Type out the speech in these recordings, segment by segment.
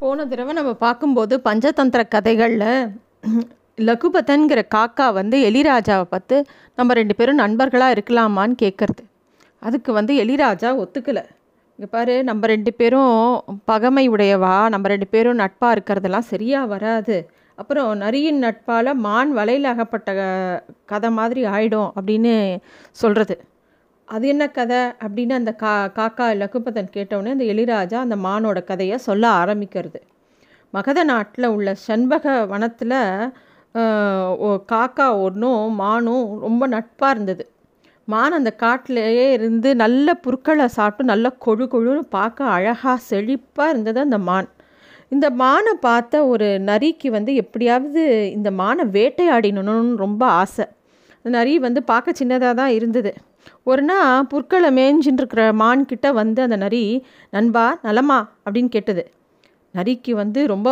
போன தடவை நம்ம பார்க்கும்போது பஞ்சதந்திர கதைகளில் லகுபதன்கிற காக்கா வந்து எலிராஜாவை பார்த்து நம்ம ரெண்டு பேரும் நண்பர்களாக இருக்கலாமான்னு கேட்குறது அதுக்கு வந்து எலிராஜா ஒத்துக்கலை. இங்கே பாரு நம்ம ரெண்டு பேரும் பகமை உடையவா? நம்ம ரெண்டு பேரும் நட்பாக இருக்கிறதெல்லாம் சரியாக வராது. அப்புறம் நரியின் நட்பால் மான் வலையில் அகப்பட்ட கதை மாதிரி ஆயிடும் அப்படின்னு சொல்கிறது அது என்ன கதை அப்படின்னு அந்த கா காக்கா லகுபதன் கேட்டவுடனே அந்த எளிராஜா அந்த மானோட கதையை சொல்ல ஆரம்பிக்கிறது. மகத நாட்டில் உள்ள செண்பக வனத்தில் காக்கா ஒன்றும் மானும் ரொம்ப நட்பாக இருந்தது. மான் அந்த காட்டிலேயே இருந்து நல்ல புற்களை சாப்பிட்டு நல்ல கொழு கொழுன்னு பார்க்க அழகாக செழிப்பாக இருந்தது அந்த மான். இந்த மானை பார்த்த ஒரு நரிக்கு வந்து எப்படியாவது இந்த மானை வேட்டையாடினணும்னு ரொம்ப ஆசை. நரி வந்து பார்க்க சின்னதாக தான் இருந்தது. ஒரு நாள் புற்களை மேய்ஞ்சின்னு இருக்கிற மான் கிட்ட வந்து அந்த நரி நண்பா நலமா? அப்படின்னு கேட்டது. நரிக்கு வந்து ரொம்ப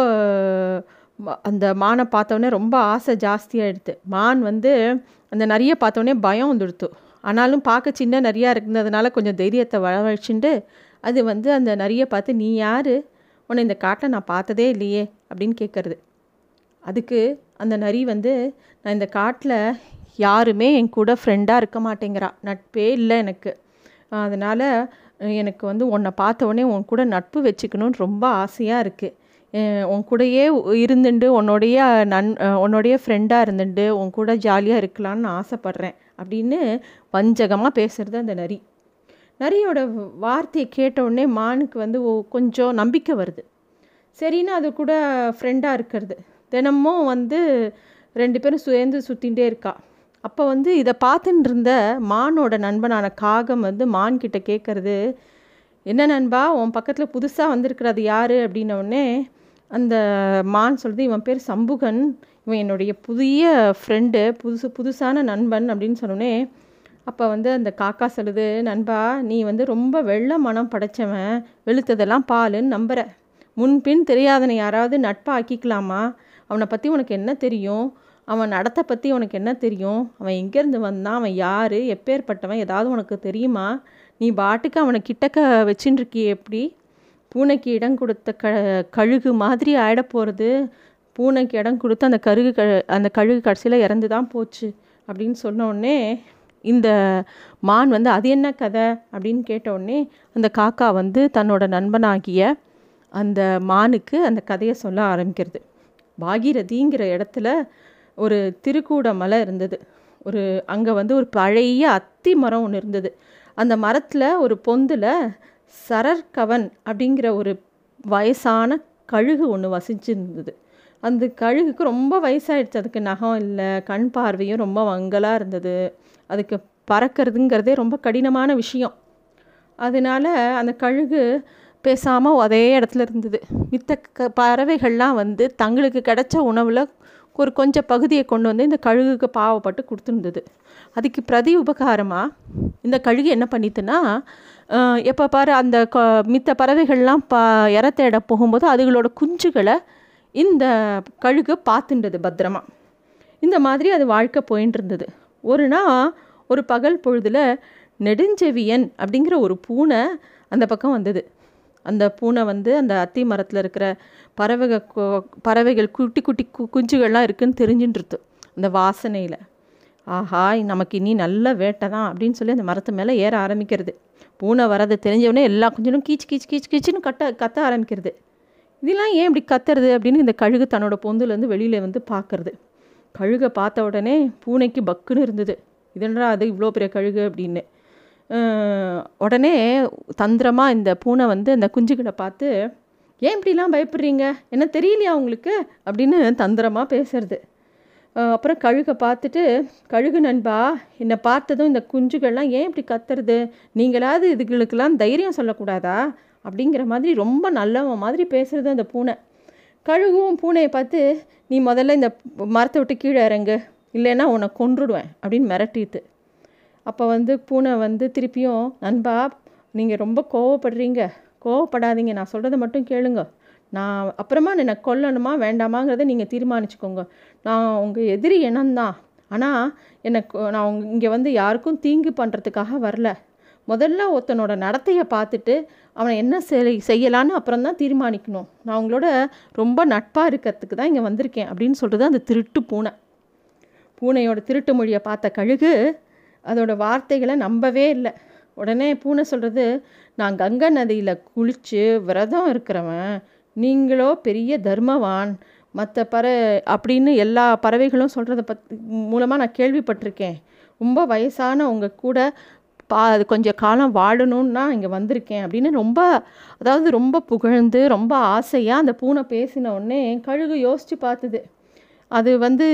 அந்த மானை பார்த்தோன்னே ரொம்ப ஆசை ஜாஸ்தியாகிடுது மான் வந்து அந்த நரியை பார்த்தோன்னே பயம் வந்துடுத்து. ஆனாலும் பார்க்க சின்ன நரியாக இருந்ததுனால கொஞ்சம் தைரியத்தை வரவழைச்சுண்டு அது வந்து அந்த நரியை பார்த்து நீ யார்? உன்னை இந்த காட்டில் நான் பார்த்ததே இல்லையே அப்படின்னு கேட்குறது. அதுக்கு அந்த நரி வந்து நான் இந்த காட்டில் யாருமே என் கூட ஃப்ரெண்டாக இருக்க மாட்டேங்கிறா. நட்பே இல்லை எனக்கு. அதனால் எனக்கு வந்து உன்னை பார்த்த உடனே உன் கூட நட்பு வச்சுக்கணும்னு ரொம்ப ஆசையாக இருக்குது உன் கூடயே இருந்துட்டு உன்னோடைய நன் உன்னோடைய ஃப்ரெண்டாக இருந்துட்டு உன் கூட ஜாலியாக இருக்கலான்னு ஆசைப்பட்றேன் அப்படின்னு வஞ்சகமாக பேசுகிறது அந்த நரி. நரியோட வார்த்தையை கேட்டவுடனே மானுக்கு வந்து கொஞ்சம் நம்பிக்கை வருது. சரின்னு அது கூட ஃப்ரெண்டாக இருக்கிறது. தினமும் வந்து ரெண்டு பேரும் சேர்ந்து சுற்றிகிட்டே இருக்கா. அப்போ வந்து இதை பார்த்துட்டு இருந்த மானோட நண்பனான காகம் வந்து மான் கிட்ட கேட்குறது என்ன நண்பா உன் பக்கத்தில் புதுசாக வந்திருக்கிறது யார்? அப்படின்ன அந்த மான் சொல்லுது இவன் பேர் சம்புகன் இவன் என்னுடைய புதிய ஃப்ரெண்டு புதுசு புதுசான நண்பன் அப்படின்னு சொன்னோடனே அப்போ வந்து அந்த காக்கா சொல்லுது நண்பா நீ வந்து ரொம்ப வெள்ள மனம் படைச்சவன் வெளுத்ததெல்லாம் பாலுன்னு நம்புகிற முன்பின் தெரியாதனை யாராவது நட்பாக ஆக்கிக்கலாமா? அவனை பற்றி உனக்கு என்ன தெரியும்? அவன் நடத்தை பற்றி உனக்கு என்ன தெரியும்? அவன் எங்கேருந்து வந்தான்? அவன் யார்? எப்பேற்பட்டவன் ஏதாவது உனக்கு தெரியுமா? நீ பாட்டுக்கு அவனை கிட்டக்க வச்சுட்டு இருக்கியே எப்படி? பூனைக்கு இடம் கொடுத்த க கழுகு மாதிரி ஆகிட போகிறது பூனைக்கு இடம் கொடுத்து அந்த கருகு க அந்த கழுகு கடைசியில் இறந்து தான் போச்சு அப்படின்னு சொன்னோடனே இந்த மான் வந்து அது என்ன கதை? அப்படின்னு கேட்டவுடனே அந்த காக்கா வந்து தன்னோட நண்பனாகிய அந்த மானுக்கு அந்த கதையை சொல்ல ஆரம்பிக்கிறது. பாகீரதிங்கிற இடத்துல ஒரு திருக்கூட மலை இருந்தது. ஒரு அங்கே வந்து ஒரு பழைய அத்தி மரம் ஒன்று இருந்தது. அந்த மரத்தில் ஒரு பொந்தில் சரர்கவன் அப்படிங்கிற ஒரு வயசான கழுகு ஒன்று வசிச்சிருந்தது. அந்த கழுகுக்கு ரொம்ப வயசாயிடுச்சு. அதுக்கு நகம் இல்லை கண் பார்வையும் ரொம்ப வங்கலாக இருந்தது. அதுக்கு பறக்கிறதுங்கிறதே ரொம்ப கடினமான விஷயம். அதனால அந்த கழுகு பேசாமல் அதே இடத்துல இருந்தது. மித்த க பறவைகள்லாம் வந்து தங்களுக்கு கிடைச்ச உணவில் ஒரு கொஞ்சம் பகுதியை கொண்டு வந்து இந்த கழுகுக்கு பாவப்பட்டு கொடுத்துருந்தது. அதுக்கு பிரதி உபகாரமாக இந்த கழுகு என்ன பண்ணித்துன்னா எப்போ பாரு அந்த க மித்த பறவைகள்லாம் ப இற தேட போகும்போது அதுகளோட குஞ்சுகளை இந்த கழுகு பார்த்துண்டது பத்திரமா. இந்த மாதிரி அது வாழ்க்கை போயின்னு இருந்தது ஒரு நாள் ஒரு பகல் பொழுதில் நெடுஞ்செவியன் அப்படிங்கிற ஒரு பூனை அந்த பக்கம் வந்தது. அந்த பூனை வந்து அந்த அத்தி மரத்தில் இருக்கிற பறவைக பறவைகள் குட்டி குட்டி கு குஞ்சுகள்லாம் இருக்குதுன்னு தெரிஞ்சுட்டுருது அந்த வாசனையில். ஆஹா நமக்கு இனி நல்ல வேட்டை தான் அப்படின்னு சொல்லி அந்த மரத்து மேலே ஏற ஆரம்பிக்கிறது. பூனை வரதை தெரிஞ்சவொடனே எல்லா குஞ்சுகளும் கீச் கீச் கீச் கீச்சுன்னு கட்ட கத்த ஆரம்பிக்கிறது. இதெல்லாம் ஏன் இப்படி கத்துறது அப்படின்னு இந்த கழுகு தன்னோட பொந்துலேருந்து வெளியில் வந்து பார்க்குறது கழுகை பார்த்த உடனே பூனைக்கு பக்குன்னு இருந்தது. இதென்றா அது இவ்வளோ பெரிய கழுகு அப்படின்னு. உடனே தந்திரமாக இந்த பூனை வந்து அந்த குஞ்சுகளை பார்த்து ஏன் இப்படிலாம் பயப்படுறீங்க? என்ன தெரியலையா உங்களுக்கு? அப்படின்னு தந்திரமாக பேசுறது. அப்புறம் கழுகை பார்த்துட்டு கழுகு நண்பா என்னை பார்த்ததும் இந்த குஞ்சுகள்லாம் ஏன் இப்படி கத்துறது? நீங்களாவது இதுகளுக்கெல்லாம் தைரியம் சொல்லக்கூடாதா? அப்படிங்கிற மாதிரி ரொம்ப நல்லவன் மாதிரி பேசுறது அந்த பூனை. கழுகும் பூனையை பார்த்து நீ முதல்ல இந்த மரத்தை விட்டு கீழே இறங்கு. இல்லைன்னா உன்னை கொன்றுடுவேன் அப்படின்னு மிரட்டிட்டு. அப்போ வந்து பூனை வந்து திருப்பியும் நண்பா நீங்கள் ரொம்ப கோவப்படுறீங்க. கோவப்படாதீங்க. நான் சொல்கிறத மட்டும் கேளுங்க. நான் அப்புறமா என்னை கொல்லணுமா வேண்டாமாங்கிறத நீங்கள் தீர்மானிச்சுக்கோங்க. நான் உங்கள் எதிரி இனம்தான் ஆனால் எனக்கு நான் உங்க இங்கே வந்து யாருக்கும் தீங்கு பண்ணுறதுக்காக வரல. முதல்ல ஒருத்தனோட நடத்தையை பார்த்துட்டு அவனை என்ன செய் செய்யலான்னு அப்புறம் தான் தீர்மானிக்கணும். நான் உங்களோட ரொம்ப நட்பாக இருக்கிறதுக்கு தான் இங்கே வந்திருக்கேன். அப்படின்னு சொல்கிறது அந்த திருட்டு பூனை. பூனையோட திருட்டு மொழியை பார்த்த கழுகு அதோடய வார்த்தைகளை நம்பவே இல்லை. உடனே பூனை சொல்கிறது நான் கங்கை நதியில் குளித்து விரதம் இருக்கிறவன். நீங்களோ பெரிய தர்மவான். மற்ற பற அப்படின்னு எல்லா பறவைகளும் சொல்கிறத பத் மூலமாக நான் கேள்விப்பட்டிருக்கேன். ரொம்ப வயசான உங்கள் கூட பா அது கொஞ்சம் காலம் வாழணும்னா இங்கே வந்திருக்கேன் அப்படின்னு ரொம்ப அதாவது ரொம்ப புகழ்ந்து ரொம்ப ஆசையாக அந்த பூனை பேசின உடனே கழுகு யோசித்து பார்த்துது. அது வந்து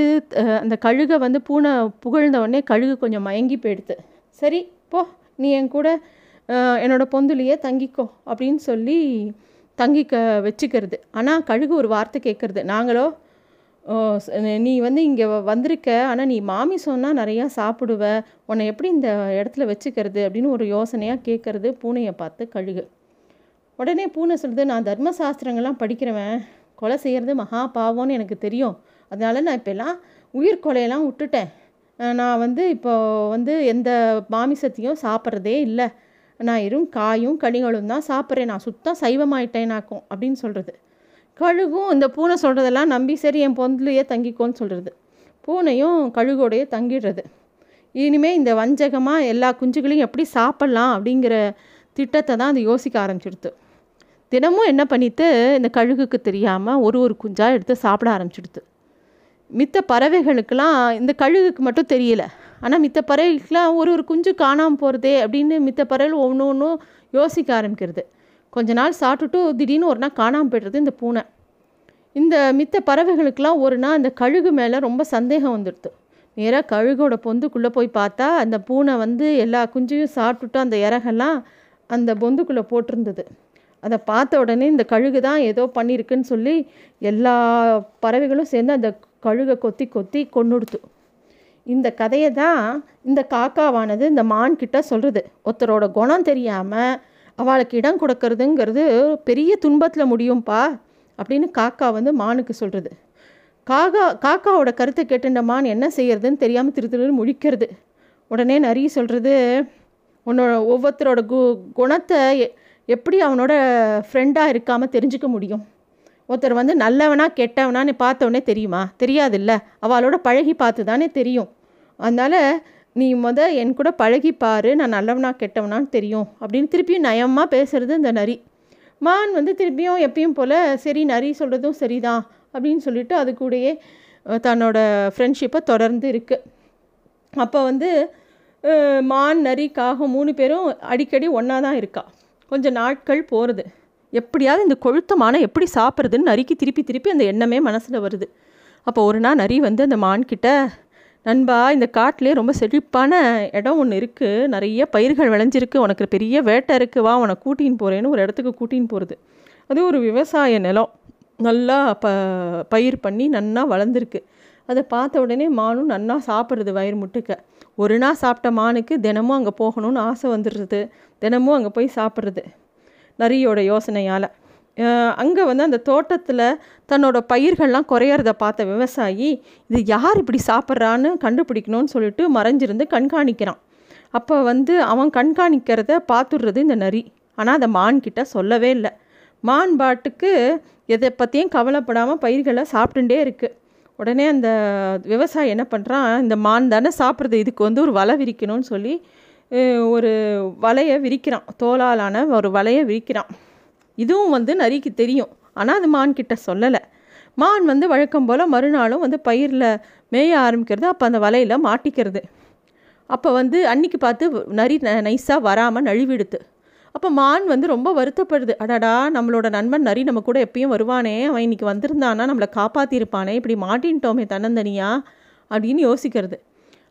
அந்த கழுகை வந்து பூனை புகழ்ந்த உடனே கழுகு கொஞ்சம் மயங்கி போயிடுது. சரி போ நீ என் கூட என்னோடய என்னோட பொந்துலையே தங்கிக்கோ அப்படின்னு சொல்லி தங்கிக்க வச்சுக்கிறது. ஆனால் கழுகு ஒரு வார்த்தை கேட்குறது நாங்களோ நீ வந்து இங்கே வந்திருக்க ஆனால் நீ மாமி சொன்னால் நிறையா சாப்பிடுவ உன்னை எப்படி இந்த இடத்துல வச்சுக்கிறது? அப்படின்னு ஒரு யோசனையாக கேட்குறது பூனையை பார்த்து கழுகு. உடனே பூனை சொல்லுது நான் தர்ம சாஸ்திரங்கள்லாம் படிக்கிறவன் கொலை செய்கிறது மகா பாவம்னு எனக்கு தெரியும். அதனால நான் இப்போல்லாம் உயிர் கொலையெல்லாம் விட்டுட்டேன். நான் வந்து இப்போது வந்து எந்த மாமிசத்தையும் சாப்பிட்றதே இல்லை. நான் வெறும் காயும் கனிகளும் தான் சாப்பிட்றேன். நான் சுத்தம் சைவமாயிட்டேனாக்கும் அப்படின்னு சொல்கிறது கழுகும் இந்த பூனை சொல்கிறதெல்லாம் நம்பி சரி என் பொந்துலையே தங்கிக்கோன்னு சொல்கிறது பூனையும் கழுகோடையே தங்கிடுறது. இனிமேல் இந்த வஞ்சகமாக எல்லா குஞ்சுகளையும் எப்படி சாப்பிட்லாம் அப்படிங்கிற திட்டத்தை தான் அது யோசிக்க ஆரம்பிச்சிடுது தினமும் என்ன பண்ணிட்டு இந்த கழுகுக்கு தெரியாமல் ஒரு ஒரு குஞ்சாக எடுத்து சாப்பிட ஆரம்பிச்சிடுது மித்த பறவைகளுக்கெல்லாம் இந்த கழுகுக்கு மட்டும் தெரியல. ஆனால் மித்த பறவைகளுக்கெல்லாம் ஒரு ஒரு குஞ்சு காணாமல் போகிறதே அப்படின்னு மித்த பறவைகள் ஒன்று ஒன்றும் யோசிக்க ஆரம்பிக்கிறது. கொஞ்ச நாள் சாப்பிட்டுட்டு திடீர்னு ஒரு நாள் காணாமல் போய்டுறது இந்த பூனை. இந்த மித்த பறவைகளுக்கெல்லாம் ஒரு நாள் அந்த கழுகு மேலே ரொம்ப சந்தேகம் வந்துடுது. நேராக கழுகோட பொந்துக்குள்ளே போய் பார்த்தா அந்த பூனை வந்து எல்லா குஞ்சையும் சாப்பிட்டுட்டு அந்த இறகெல்லாம் அந்த பொந்துக்குள்ளே போட்டிருந்தது. அதை பார்த்த உடனே இந்த கழுகு தான் ஏதோ பண்ணியிருக்குன்னு சொல்லி எல்லா பறவைகளும் சேர்ந்து அந்த கழுகை கொத்தி கொத்தி கொண்டுடுத்து இந்த கதையை தான் இந்த காக்காவானது இந்த மான்கிட்ட சொல்கிறது ஒருத்தரோட குணம் தெரியாமல் அவளுக்கு இடம் கொடுக்கறதுங்கிறது பெரிய துன்பத்தில் முடியும்ப்பா அப்படின்னு காக்கா வந்து மானுக்கு சொல்கிறது காக்கா காக்காவோட கருத்தை கேட்டுண்ட மான் என்ன செய்யறதுன்னு தெரியாமல் திரு திரு முழிக்கிறது. உடனே நரி சொல்கிறது உன்னோட ஒவ்வொருத்தரோட கு குணத்தை எ- எப்படி அவனோட ஃப்ரெண்டாக இருக்காமல் தெரிஞ்சுக்க முடியும்? ஒருத்தர் வந்து நல்லவனா கெட்டவனான்னு பார்த்த தெரியுமா? தெரியாதுல்ல. அவளோட பழகி பார்த்து தானே தெரியும். அதனால் நீ முத என் கூட பழகி பாரு. நான் நல்லவனா கெட்டவனான்னு தெரியும். அப்படின்னு திருப்பியும் நயமாக பேசுறது இந்த நரி. மான் வந்து திருப்பியும் எப்பயும் போல் சரி நரி சொல்கிறதும் சரிதான். அப்படின்னு சொல்லிட்டு அது கூடயே தன்னோட ஃப்ரெண்ட்ஷிப்பை தொடர்ந்து இருக்குது அப்போ வந்து மான் நரி காகம் மூணு பேரும் அடிக்கடி ஒன்றா தான் இருக்கா. கொஞ்சம் நாட்கள் போகிறது எப்படியாவது இந்த கொழுத்த மானை எப்படி சாப்பிட்றதுன்னு நரிக்கு திருப்பி திருப்பி அந்த எண்ணமே மனசில் வருது. அப்போ ஒரு நாள் நரி வந்து அந்த மான்கிட்ட நண்பா இந்த காட்டிலே ரொம்ப செழிப்பான இடம் ஒன்று இருக்குது நிறைய பயிர்கள் விளைஞ்சிருக்கு. உனக்கு பெரிய வேட்டை இருக்குது வா உனக்கு கூட்டின்னு போகிறேன்னு ஒரு இடத்துக்கு கூட்டின்னு போகிறது அது ஒரு விவசாய நிலம். நல்லா ப பயிர் பண்ணி நன்னா வளர்ந்துருக்கு. அதை பார்த்த உடனே மானும் நன்னா சாப்பிட்றது வயிறு முட்டுக்க. ஒரு நாள் சாப்பிட்ட மானுக்கு தினமும் அங்கே போகணும்னு ஆசை வந்துடுறது. தினமும் அங்கே போய் சாப்பிட்றது. நரியோட யோசனையால். அங்கே வந்து அந்த தோட்டத்தில் தன்னோட பயிர்கள்லாம் குறையிறத பார்த்த விவசாயி இது யார் இப்படி சாப்பிட்றான்னு கண்டுபிடிக்கணும்னு சொல்லிட்டு மறைஞ்சிருந்து கண்காணிக்கிறான். அப்போ வந்து அவன் கண்காணிக்கிறத பார்த்துடுறது இந்த நரி. ஆனால் அதை மான் கிட்ட சொல்லவே இல்லை. மான் பாட்டுக்கு எதை பற்றியும் கவலைப்படாமல் பயிர்களை சாப்பிட்டுட்டே இருக்குது உடனே அந்த விவசாயி என்ன பண்ணுறான் இந்த மான் தானே சாப்பிட்றது இதுக்கு வந்து ஒரு வலை விரிக்கணும்னு சொல்லி ஒரு வலையை விரிக்கிறான். தோலாலான ஒரு வலையை விரிக்கிறான். இதுவும் வந்து நரிக்கு தெரியும். ஆனால் அது மான் கிட்ட சொல்லலை. மான் வந்து வழக்கம் போல் மறுநாளும் வந்து பயிரில் மேய ஆரம்பிக்கிறது. அப்போ அந்த வலையில் மாட்டிக்கிறது. அப்போ வந்து அன்னைக்கு பார்த்து நரி நைஸாக வராமல் நழுவிடுது அப்போ மான் வந்து ரொம்ப வருத்தப்படுது. அடாடா நம்மளோட நண்பன் நரி நம்ம கூட எப்பயும் வருவானே. அவன் இன்னைக்கு வந்திருந்தானா நம்மளை காப்பாற்றிருப்பானே இப்படி மாட்டின்ட்டோமே தன்னந்தனியா அப்படின்னு யோசிக்கிறது.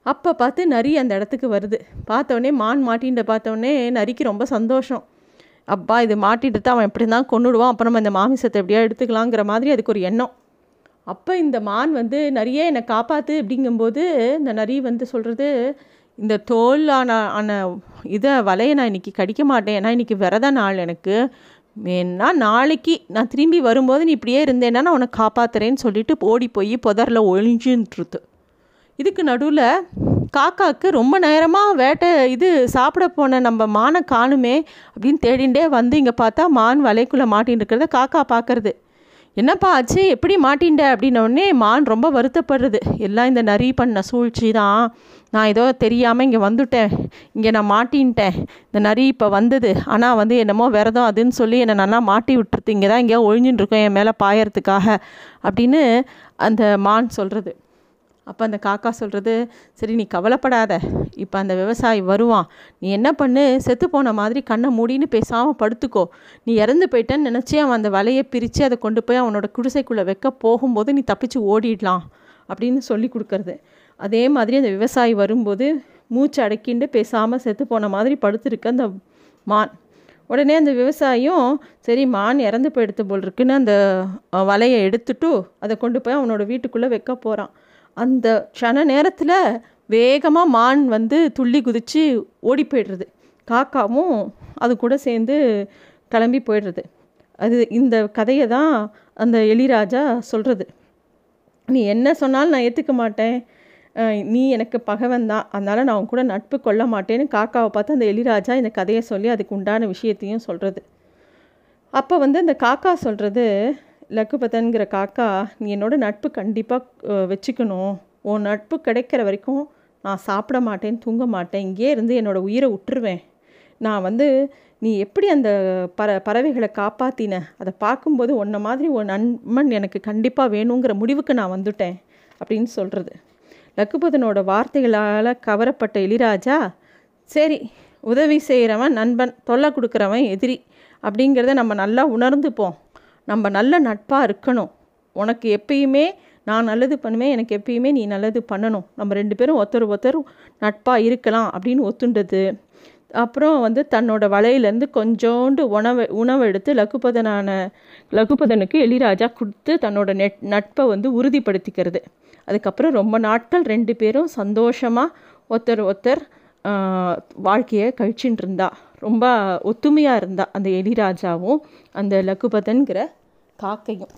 அப்போ பார்த்து நரி அந்த இடத்துக்கு வருது. பார்த்தோன்னே மான் மாட்டின்ட்டு பார்த்தோன்னே நரிக்கு ரொம்ப சந்தோஷம். அப்பா இது மாட்டிட்டு தான் அவன் எப்படி தான் கொண்டுடுவான் அப்புறம் நம்ம இந்த மாமிசத்தை எப்படியா எடுத்துக்கலாங்கிற மாதிரி அதுக்கு ஒரு எண்ணம். அப்போ இந்த மான் வந்து நிறைய என்னை காப்பாற்று அப்படிங்கும்போது இந்த நரி வந்து சொல்கிறது இந்த தோல் ஆன ஆன இதை வலையை நான் இன்னைக்கு கடிக்க மாட்டேன். ஏன்னா இன்றைக்கி விரத நாள் எனக்கு. வேணா நாளைக்கு நான் திரும்பி வரும்போது நீ இப்படியே இருந்தேன்னா நான் உன்னை காப்பாற்றுறேன்னு சொல்லிட்டு ஓடி போய் புதரில் ஒழிஞ்சுன்ட்ருது இதுக்கு நடுவில் காக்காவுக்கு ரொம்ப நேரமாக வேட்டை இது சாப்பிட போன நம்ம மானை காணுமே அப்படின்னு தேடிண்டே வந்து இங்கே பார்த்தா மான் வலைக்குள்ளே மாட்டின்னு இருக்கிறத காக்கா பார்க்கறது. என்னப்பா ஆச்சு? எப்படி மாட்டின்ட அப்படின்னோடனே மான் ரொம்ப வருத்தப்படுறது. எல்லாம் இந்த நரி பண்ண சூழ்ச்சி தான். நான் ஏதோ தெரியாமல் இங்கே வந்துட்டேன். இங்கே நான் மாட்டின்ட்டேன். இந்த நரி இப்போ வந்தது. ஆனால் வந்து என்னமோ விரதம் அதுன்னு சொல்லி என்னை நல்லா மாட்டி விட்டுருது. இங்கே தான் இங்கே ஒழிஞ்சுட்டு இருக்கோம் என் மேலே பாயறதுக்காக அப்படின்னு அந்த மான் சொல்கிறது அப்போ அந்த காக்கா சொல்கிறது சரி நீ கவலைப்படாத. இப்போ அந்த விவசாயி வருவான். நீ என்ன பண்ணு? செத்து போன மாதிரி கண்ணை மூடின்னு பேசாமல் படுத்துக்கோ. நீ இறந்து போயிட்டேன்னு நினச்சி அவன் அந்த வலையை பிரித்து அதை கொண்டு போய் அவனோட குடிசைக்குள்ளே வைக்க போகும்போது நீ தப்பிச்சு ஓடிடலாம். அப்படின்னு சொல்லி கொடுக்கறது. அதே மாதிரி அந்த விவசாயி வரும்போது மூச்சு அடக்கிண்டு பேசாமல் செத்து போன மாதிரி படுத்துருக்க அந்த மான். உடனே அந்த விவசாயியும் சரி மான் இறந்து போயிடுத்து போல் இருக்குன்னு அந்த வலையை எடுத்துட்டு அதை கொண்டு போய் அவனோட வீட்டுக்குள்ளே வைக்க போகிறான் அந்த க்ஷண நேரத்தில் வேகமாக மான் வந்து துள்ளி குதித்து ஓடி போயிடுறது. காக்காவும் அது கூட சேர்ந்து கிளம்பி போயிடுறது. அது இந்த கதையை தான் அந்த எலிராஜா சொல்கிறது நீ என்ன சொன்னாலும் நான் ஏற்றுக்க மாட்டேன். நீ எனக்கு பகவன் தான். அதனால் நான் உன் கூட நட்பு கொள்ள மாட்டேன்னு காக்காவை பார்த்து அந்த எலிராஜா இந்த கதையை சொல்லி அதுக்கு உண்டான விஷயத்தையும் சொல்கிறது அப்போ வந்து அந்த காக்கா சொல்கிறது லக்குபதன்கிற காக்கா நீ என்னோட நட்பு கண்டிப்பாக வச்சுக்கணும். உன் நட்பு கிடைக்கிற வரைக்கும் நான் சாப்பிட மாட்டேன் தூங்க மாட்டேன். இங்கேயே இருந்து என்னோடய உயிரை விட்டுருவேன் நான் வந்து நீ எப்படி அந்த பற பறவைகளை காப்பாத்தின? அதை பார்க்கும்போது உன்ன மாதிரி உன் நண்பன் எனக்கு கண்டிப்பாக வேணுங்கிற முடிவுக்கு நான் வந்துட்டேன் அப்படின்னு சொல்கிறது லக்குபதனோட வார்த்தைகளால் கவரப்பட்ட எலிராஜா சரி உதவி செய்கிறவன் நண்பன் தொல்லை கொடுக்குறவன் எதிரி. அப்படிங்கிறத நம்ம நல்லா உணர்ந்துப்போம். நம்ம நல்ல நட்பாக இருக்கணும். உனக்கு எப்பயுமே நான் நல்லது பண்ணுவேன் எனக்கு எப்பயுமே நீ நல்லது பண்ணணும். நம்ம ரெண்டு பேரும் ஒருத்தர் ஒருத்தர் நட்பாக இருக்கலாம் அப்படின்னு ஒத்துண்டது. அப்புறம் வந்து தன்னோட வலையிலேருந்து கொஞ்சோண்டு உணவு உணவு எடுத்து லகுபதனான லகுபதனுக்கு எளிராஜா கொடுத்து தன்னோட நெட் நட்பை வந்து உறுதிப்படுத்திக்கிறது. அதுக்கப்புறம் ரொம்ப நாட்கள் ரெண்டு பேரும் சந்தோஷமாக ஒருத்தர் ஒருத்தர் வாழ்க்கையை கழிச்சுட்டு இருந்தா. ரொம்ப ஒத்துமையாக இருந்தா அந்த எலிராஜாவும் அந்த லகுபதன்கிற காக்கையும்.